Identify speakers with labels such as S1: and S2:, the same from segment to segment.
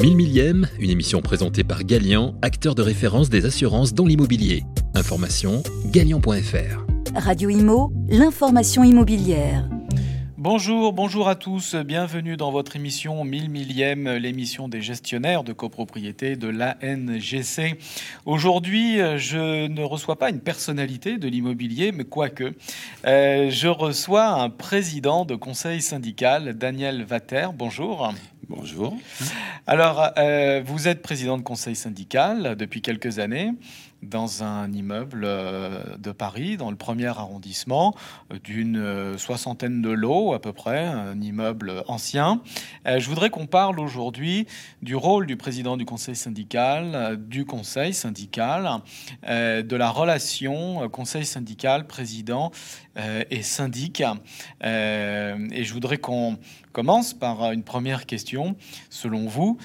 S1: 1000 millième, une émission présentée par Galian, acteur de référence des assurances dans l'immobilier. Information galian.fr.
S2: Radio Imo, l'information immobilière.
S3: Bonjour, bonjour à tous, bienvenue dans votre émission 1000 millième, l'émission des gestionnaires de copropriété de l'ANGC. Aujourd'hui, je ne reçois pas une personnalité de l'immobilier, mais quoique, euh, je reçois un président de conseil syndical, Daniel Vater. Bonjour.
S4: Bonjour.
S3: Alors, euh, vous êtes président de conseil syndical depuis quelques années dans un immeuble euh, de Paris, dans le premier arrondissement, euh, d'une soixantaine de lots à peu près, un immeuble ancien. Je voudrais qu'on parle aujourd'hui du rôle du président du conseil syndical, du conseil syndical, de la relation conseil syndical, président et syndic. Et je voudrais qu'on commence par une première question. Selon vous,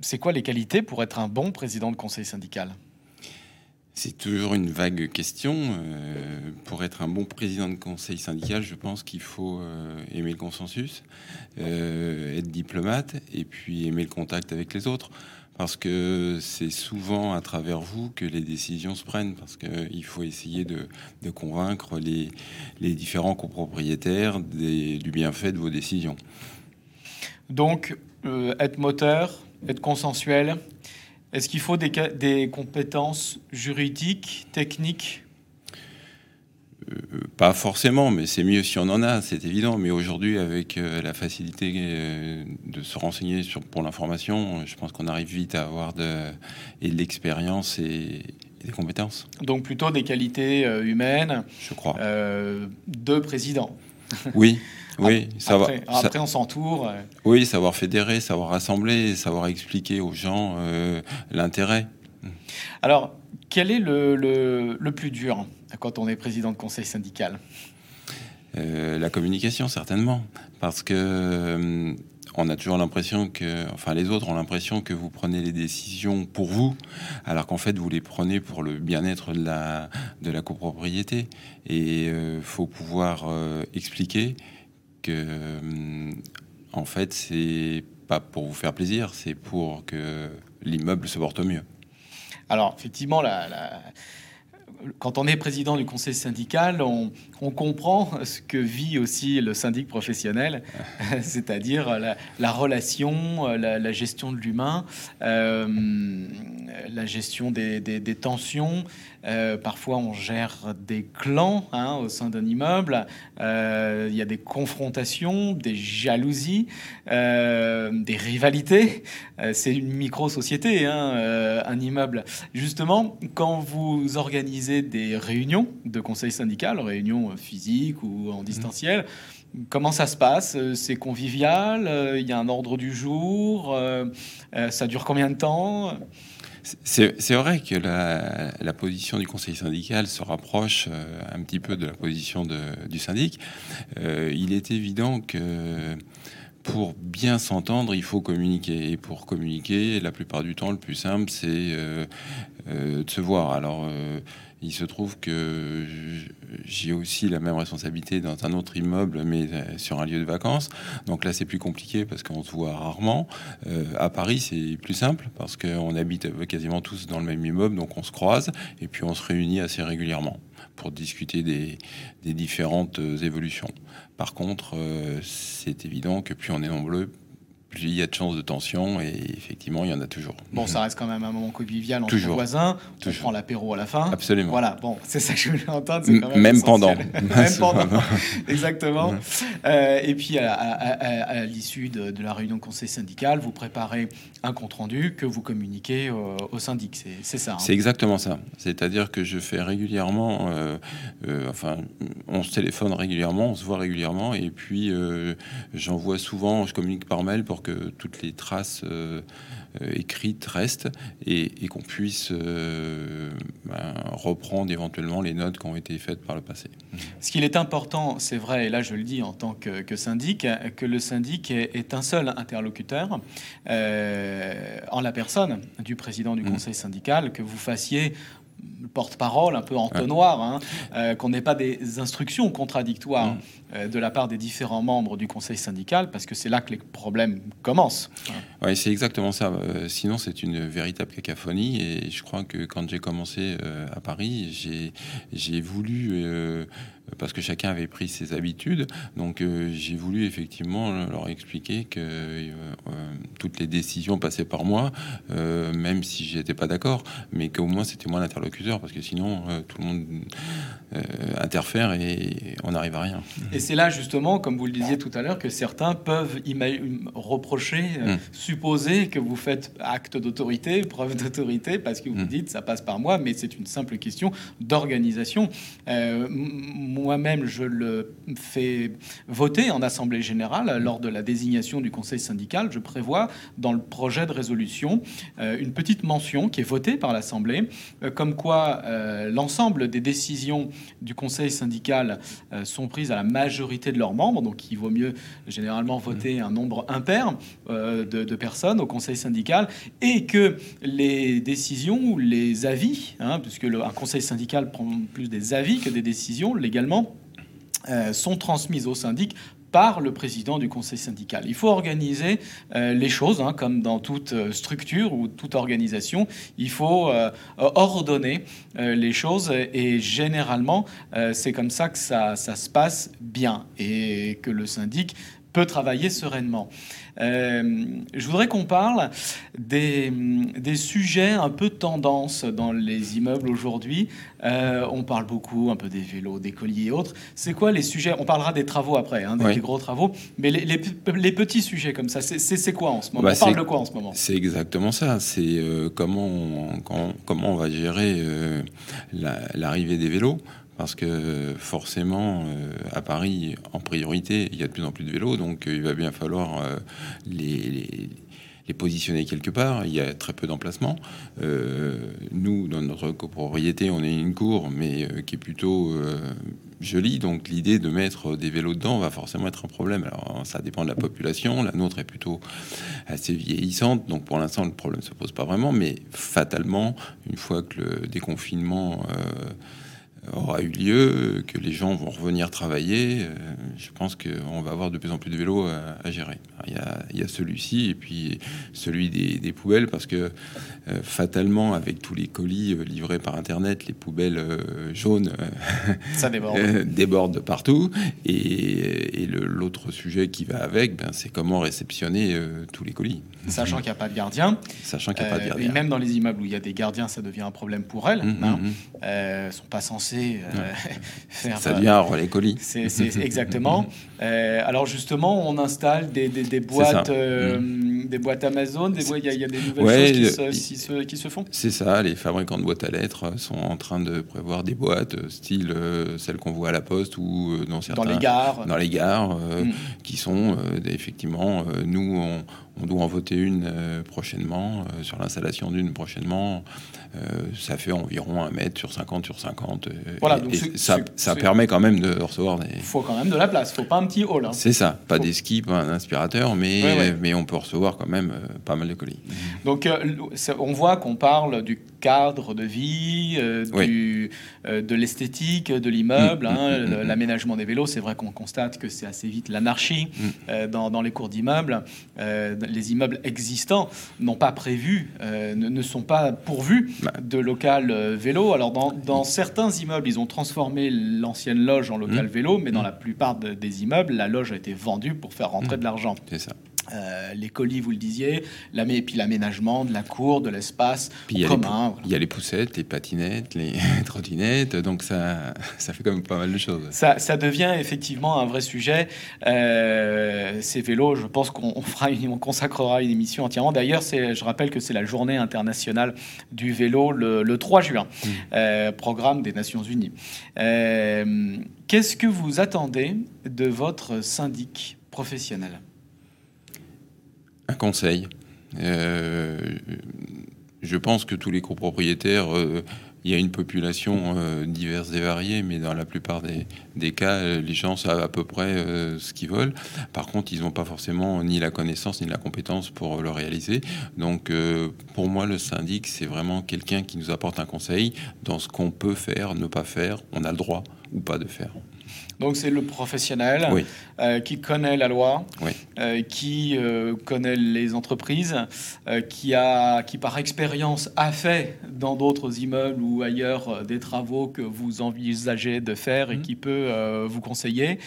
S3: c'est quoi les qualités pour être un bon président de conseil syndical?
S4: C'est toujours une vague question. Euh, pour être un bon président de conseil syndical, je pense qu'il faut euh, aimer le consensus, euh, être diplomate et puis aimer le contact avec les autres. Parce que c'est souvent à travers vous que les décisions se prennent. Parce qu'il faut essayer de, convaincre les, différents copropriétaires du bienfait de vos décisions.
S3: Donc, être moteur, être consensuel, est-ce qu'il faut des, compétences juridiques, techniques
S4: euh, Pas forcément, mais c'est mieux si on en a, c'est évident. Mais aujourd'hui, avec euh, la facilité euh, de se renseigner sur, pour l'information, je pense qu'on arrive vite à avoir de, et de l'expérience et, des compétences.
S3: Donc plutôt des qualités humaines.
S4: Je crois.
S3: de président.
S4: Oui. Oui, savoir,
S3: après, après on s'entoure. Euh.
S4: Oui, savoir fédérer, savoir rassembler, savoir expliquer aux gens euh, l'intérêt.
S3: Alors, quel est le, le, plus dur? Quand on est président de conseil syndical
S4: euh, La communication, certainement. Parce que on a toujours l'impression que, enfin, les autres ont l'impression que vous prenez les décisions pour vous, alors qu'en fait, vous les prenez pour le bien-être de la, de la copropriété. Et il faut pouvoir expliquer que, euh, en fait, c'est pas pour vous faire plaisir, c'est pour que l'immeuble se porte mieux.
S3: Alors, effectivement, la, quand on est président du conseil syndical, on, comprend ce que vit aussi le syndic professionnel, c'est-à-dire la, relation, la, gestion de l'humain, euh, la gestion des, tensions. Euh, parfois, on gère des clans hein, au sein d'un immeuble. Euh, il y a des confrontations, des jalousies, des rivalités. C'est une micro-société, hein, un immeuble. Justement, quand vous organisez des réunions de conseil syndical, réunions physiques ou en distanciel. Comment ça se passe? C'est convivial? Il y a un ordre du jour? Ça dure combien de temps?
S4: C'est vrai que la, position du conseil syndical se rapproche euh, un petit peu de la position du syndic. Euh, il est évident que pour bien s'entendre, il faut communiquer. Et pour communiquer, la plupart du temps, le plus simple, c'est euh, de se voir. Alors, il se trouve que j'ai aussi la même responsabilité dans un autre immeuble, mais euh, sur un lieu de vacances. Donc là, c'est plus compliqué parce qu'on se voit rarement. Euh, à Paris, c'est plus simple parce qu'on habite quasiment tous dans le même immeuble, donc on se croise et puis on se réunit assez régulièrement pour discuter des, différentes euh, évolutions. Par contre, c'est évident que plus on est nombreux, plus il y a de chances de tension et effectivement il y en a toujours.
S3: Bon, ça reste quand même un moment convivial entre toujours. voisins. On prend l'apéro à la fin.
S4: Absolument.
S3: Voilà, bon, c'est ça que je voulais entendre.
S4: Quand même, pendant.
S3: même pendant. Exactement. Euh, et puis à, l'issue de, la réunion conseil syndical, vous préparez un compte rendu que vous communiquez au syndic. C'est ça. Hein.
S4: C'est exactement ça. C'est-à-dire que je fais régulièrement, euh, euh, enfin, on se téléphone régulièrement, on se voit régulièrement et puis j'envoie souvent, je communique par mail pour que toutes les traces euh, euh, écrites restent et, qu'on puisse euh, ben, reprendre éventuellement les notes qui ont été faites par le passé.
S3: Ce qu'il est important, c'est vrai, et là je le dis en tant que, syndic, que le syndic est, un seul interlocuteur en la personne du président du mmh. conseil syndical, que vous fassiez porte-parole, un peu entonnoir, hein, euh, qu'on n'ait pas des instructions contradictoires
S4: Mm.
S3: euh, de la part des différents membres du conseil syndical, parce que c'est là que les problèmes commencent.
S4: Oui, c'est exactement ça. Euh, sinon, c'est une véritable cacophonie. Et je crois que quand j'ai commencé euh, à Paris, j'ai, j'ai voulu, parce que chacun avait pris ses habitudes, donc euh, j'ai voulu effectivement leur expliquer que euh, euh, toutes les décisions passaient par moi, même si j'étais pas d'accord, mais qu'au moins c'était moi l'interlocuteur, parce que sinon tout le monde euh, interfère et on n'arrive à rien.
S3: Et c'est là justement, comme vous le disiez tout à l'heure, que certains peuvent reprocher, euh,
S4: Mm.
S3: supposer que vous faites acte d'autorité, preuve d'autorité, parce que vous
S4: Mm.
S3: dites ça passe par moi, mais c'est une simple question d'organisation. Euh, Moi-même, je le fais voter en assemblée générale lors de la désignation du conseil syndical. Je prévois dans le projet de résolution euh, une petite mention qui est votée par l'assemblée, comme quoi l'ensemble des décisions du conseil syndical euh, sont prises à la majorité de leurs membres, donc il vaut mieux généralement voter un nombre impair euh, de, de personnes au conseil syndical, et que les décisions ou les avis, hein, puisque le, un conseil syndical prend plus des avis que des décisions légalement, euh, sont transmises au syndic par le président du conseil syndical. Il faut organiser euh, les choses, hein, comme dans toute euh, structure ou toute organisation. Il faut euh, ordonner les choses et généralement, c'est comme ça que ça, ça se passe bien et que le syndic peut travailler sereinement. Euh, je voudrais qu'on parle des, des, sujets un peu tendance dans les immeubles aujourd'hui. Euh, on parle beaucoup un peu des vélos, des colliers et autres. C'est quoi les sujets? On parlera des travaux après, hein, des,
S4: Oui.
S3: gros travaux. Mais les, les- les petits sujets comme ça, c'est- quoi en ce moment?
S4: Bah,
S3: On parle de quoi en ce moment?
S4: C'est exactement ça. C'est euh, comment, on, comment on va gérer la- l'arrivée des vélos? Parce que forcément, euh, à Paris, en priorité, il y a de plus en plus de vélos, donc euh, il va bien falloir euh, les, les- positionner quelque part. Il y a très peu d'emplacements. Nous, dans notre copropriété, on est une cour, mais qui est plutôt jolie. Donc l'idée de mettre des vélos dedans va forcément être un problème. Alors ça dépend de la population. La nôtre est plutôt assez vieillissante, donc pour l'instant le problème se pose pas vraiment. Mais fatalement, une fois que le déconfinement aura eu lieu, que les gens vont revenir travailler, euh, je pense qu'on va avoir de plus en plus de vélos à, à gérer. Alors, Il y a, celui-ci et puis celui des, des poubelles, parce que euh, fatalement, avec tous les colis euh, livrés par Internet, les poubelles euh, jaunes euh,
S3: Ça déborde.
S4: euh, débordent de partout. Et, l'autre sujet qui va avec, ben, c'est comment réceptionner euh, tous les colis,
S3: Sachant qu'il n'y a pas de gardien.
S4: sachant qu'il n'y a pas de
S3: Euh,
S4: gardien.
S3: et même dans les immeubles où il y a des gardiens, ça devient un problème pour elles.
S4: Hum,
S3: hein.
S4: hum.
S3: Euh, sont pas censés euh, faire.
S4: Ça devient un relais colis.
S3: C'est c'est- exactement. Euh, alors justement, on installe des, des- des boîtes,
S4: ça.
S3: Des boîtes Amazon. des Il y, a- il y a des nouvelles
S4: Ouais,
S3: choses qui
S4: le-
S3: se, qui se- qui se font.
S4: C'est ça, les fabricants de boîtes à lettres euh, sont en train de prévoir des boîtes, euh, style euh, celles qu'on voit à la poste ou euh, dans certains...
S3: Dans les gares.
S4: dans les gares,
S3: Mm.
S4: qui sont effectivement, nous, on, on doit en voter une prochainement, sur l'installation d'une prochainement. Ça fait environ un mètre sur 50 sur 50. euh,
S3: Voilà,
S4: et-
S3: donc
S4: et ça, ça permet quand même de recevoir des.
S3: Il faut quand même de la place. Il faut pas un petit hall. hein.
S4: C'est ça, pas
S3: Faut-
S4: des skis, pas un inspirateur, mais,
S3: Ouais, ouais.
S4: mais on peut recevoir quand même euh, pas mal de colis.
S3: Donc, euh, on voit qu'on parle du cadre de vie, euh,
S4: Oui.
S3: du, de l'esthétique de l'immeuble,
S4: Mm,
S3: hein,
S4: mm, mm,
S3: l'aménagement des vélos. C'est vrai qu'on constate que c'est assez vite l'anarchie dans, dans les cours d'immeubles. Les immeubles existants n'ont pas prévu, ne, ne sont pas pourvus
S4: Bah.
S3: de local vélo. Alors, dans, dans certains immeubles, ils ont transformé l'ancienne loge en local vélo, mais dans la plupart de- des immeubles, la loge a été vendue pour faire rentrer de l'argent.
S4: C'est ça.
S3: Euh, les colis, vous le disiez, et puis l'aménagement de la cour, de l'espace
S4: Puis il
S3: commun. voilà.
S4: il y a les poussettes, les patinettes, les trottinettes, donc ça, ça fait quand même pas mal de choses.
S3: Ça, ça devient effectivement un vrai sujet. Euh, ces vélos, je pense qu'on on fera une- on consacrera une émission entièrement. D'ailleurs, c'est- je rappelle que c'est la journée internationale du vélo le, le 3 juin,
S4: Mm.
S3: euh, programme des Nations Unies. Qu'est-ce que vous attendez de votre syndic professionnel?
S4: Un conseil. Euh, je pense que tous les copropriétaires euh, il y a une population euh, diverse et variée, mais dans la plupart des, des cas, les gens savent à peu près ce qu'ils veulent. Par contre, ils n'ont pas forcément ni la connaissance ni la compétence pour le réaliser. Donc, pour moi, le syndic, c'est vraiment quelqu'un qui nous apporte un conseil dans ce qu'on peut faire, ne pas faire, on a le droit ou pas de faire.
S3: Donc c'est le professionnel euh, qui connaît la loi, euh, qui euh, connaît les entreprises, qui, a, qui par expérience a fait dans d'autres immeubles ou ailleurs des travaux que vous envisagez de faire et mmh. qui peut vous conseiller.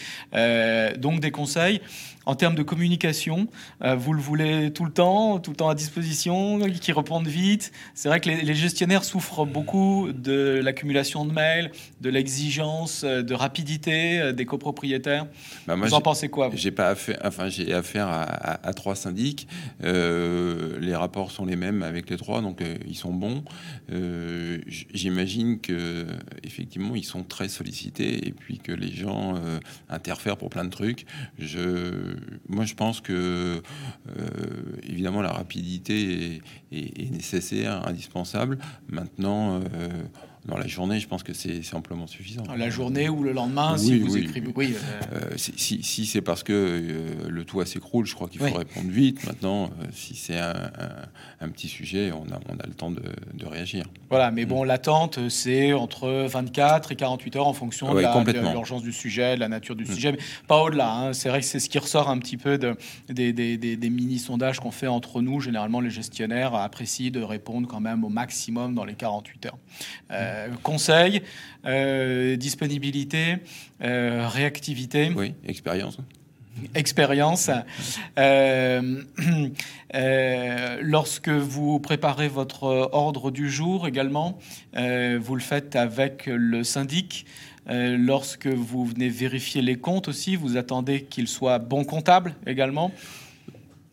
S3: donc des conseils. En termes de communication, euh, vous le voulez tout le temps, tout le temps à disposition, qui répondent vite. C'est vrai que les, gestionnaires souffrent beaucoup de l'accumulation de mails, de l'exigence euh, de rapidité euh, des copropriétaires. Bah, vous en pensez quoi
S4: J'ai pas affaire, enfin j'ai affaire à, trois syndics. les rapports sont les mêmes avec les trois, donc ils sont bons. J'imagine que effectivement ils sont très sollicités et puis que les gens interfèrent pour plein de trucs. Je moi, je pense que, euh, évidemment, la rapidité est, nécessaire, indispensable. Maintenant, euh, dans la journée, je pense que c'est amplement suffisant.
S3: La journée ou le lendemain, si vous écrivez. Oui,
S4: euh, si, si c'est parce que le toit s'écroule, je crois qu'il faut répondre vite. Maintenant, si c'est un, petit sujet, on a, on a le temps de, réagir.
S3: Voilà, mais bon, mm. l'attente, c'est entre 24 et 48 heures en fonction de l'urgence du sujet, de la nature du mm. sujet, mais pas au-delà. Hein. C'est vrai que c'est ce qui ressort un petit peu de, des, des, des, mini-sondages qu'on fait entre nous. Généralement, les gestionnaires apprécient de répondre quand même au maximum dans les 48 heures. Euh, conseil, euh, disponibilité, euh, réactivité.
S4: Oui, expérience
S3: expérience. Lorsque vous préparez votre ordre du jour également, vous le faites avec le syndic. lorsque vous venez vérifier les comptes aussi, vous attendez qu'il soit bon comptable également.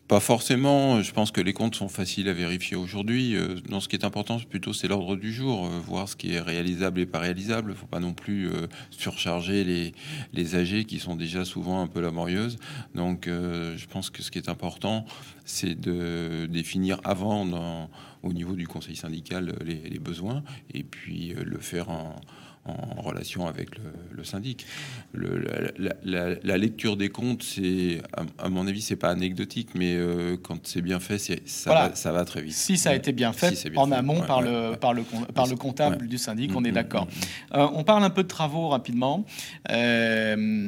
S4: Pas forcément. Je pense que les comptes sont faciles à vérifier aujourd'hui. Euh, non, ce qui est important, plutôt, c'est l'ordre du jour, euh, voir ce qui est réalisable et pas réalisable. Il ne faut pas non plus euh, surcharger les, les AG qui sont déjà souvent un peu laborieuses. Donc, je pense que ce qui est important, c'est de définir avant, au niveau du conseil syndical, les, les besoins et puis le faire en en relation avec le, syndic. Le, la, lecture des comptes, c'est, à, mon avis, c'est pas anecdotique, mais euh, quand c'est bien fait, ça, va, ça va très vite.
S3: Si ça a été bien fait en amont par, le, par, le, par le comptable du syndic, on est mm, mm, d'accord. Mm, euh, on parle un peu de travaux rapidement. Euh,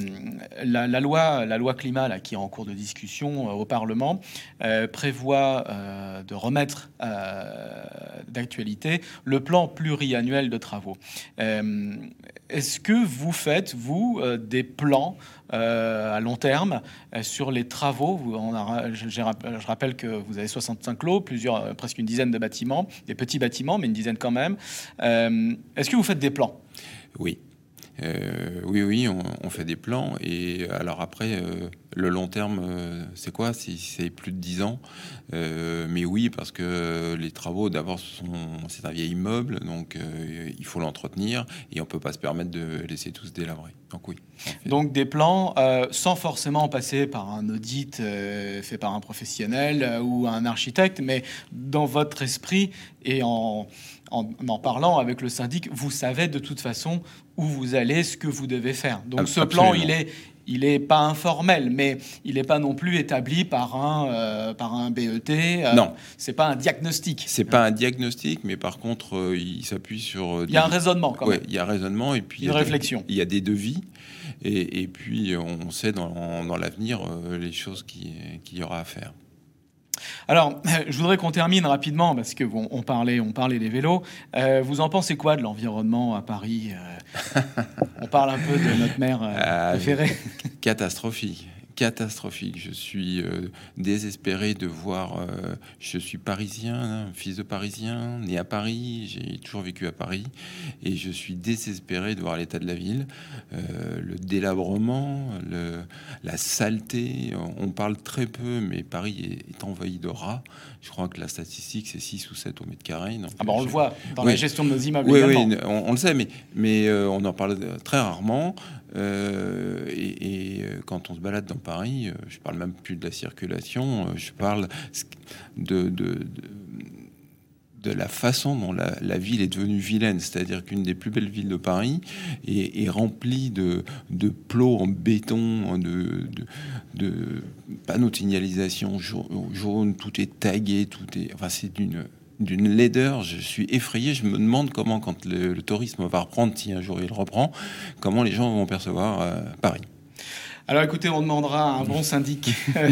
S3: la, loi, la loi climat là, qui est en cours de discussion au Parlement prévoit de remettre d'actualité le plan pluriannuel de travaux. Euh, est-ce que vous faites, vous, euh, des plans euh, à long terme sur les travaux? Je, rappelle que vous avez 65 lots, plusieurs, presque une dizaine de bâtiments, des petits bâtiments, mais une dizaine quand même. Est-ce que vous faites des plans?
S4: Oui. Oui, oui, on, fait des plans. Et alors après, le long terme, c'est quoi Si c'est plus de 10 ans, euh, mais oui, parce que les travaux, d'abord, c'est un vieil immeuble, donc euh, il faut l'entretenir et on peut pas se permettre de laisser tout se délabrer. Donc oui.
S3: Donc des plans euh, sans forcément passer par un audit fait par un professionnel ou un architecte, mais dans votre esprit et en, en, parlant avec le syndic, vous savez de toute façon où vous allez, ce que vous devez faire. Donc ce plan, il est, il n'est pas informel, mais il n'est pas non plus établi par un, euh, par un BET.
S4: Euh, non.
S3: C'est pas un diagnostic.
S4: C'est pas un diagnostic, mais par contre, euh, il s'appuie sur.
S3: Il y a un raisonnement quand même.
S4: Il y a un raisonnement et puis.
S3: Une réflexion.
S4: il y a des devis. Et, puis, on sait dans, dans l'avenir les choses qu'il y aura à faire.
S3: Alors, je voudrais qu'on termine rapidement parce que on parlait, on parlait des vélos. Euh, vous en pensez quoi de l'environnement à Paris euh? On parle un peu de notre euh, ah, préférée.
S4: Catastrophique catastrophique. Je suis euh, désespéré de voir. Euh, je suis parisien, hein, fils de parisien, né à Paris. J'ai toujours vécu à Paris et je suis désespéré de voir l'état de la ville, euh, le délabrement, le, la saleté. On parle très peu, mais Paris est, envahi de rats. Je crois que la statistique c'est 6 ou 7 au mètre carré.
S3: ah bah on le voit dans la gestion de nos immeubles.
S4: Oui, oui on, on, le sait, mais, mais on en parle très rarement. Et, euh, quand on se balade dans Paris, euh, je parle même plus de la circulation, je parle de, la façon dont la, ville est devenue vilaine, c'est-à-dire qu'une des plus belles villes de Paris est, remplie de, plots en béton, de, panneaux de signalisation jaune, tout est tagué, tout est, enfin c'est d'une d'une laideur, je suis effrayé, je me demande comment quand le, tourisme va reprendre, si un jour il reprend, comment les gens vont percevoir euh, Paris.
S3: Alors écoutez, on demandera à un bon syndic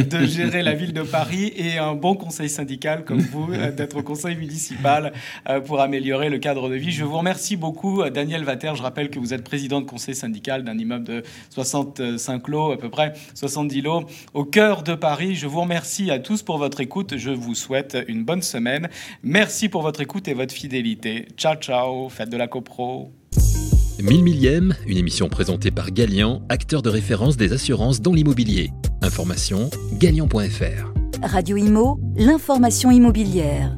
S3: de gérer la ville de Paris et un bon conseil syndical comme vous euh, d'être au conseil municipal euh, pour améliorer le cadre de vie. Je vous remercie beaucoup, euh, Daniel Vater. Je rappelle que vous êtes président de conseil syndical d'un immeuble de 65 lots, à peu près 70 lots, au cœur de Paris. Je vous remercie à tous pour votre écoute. Je vous souhaite une bonne semaine. Merci pour votre écoute et votre fidélité. Ciao, ciao. Faites de la copro.
S1: 1000 millième, une émission présentée par Galian, acteur de référence des assurances dans l'immobilier. Information galian.fr.
S2: Radio Imo, l'information immobilière.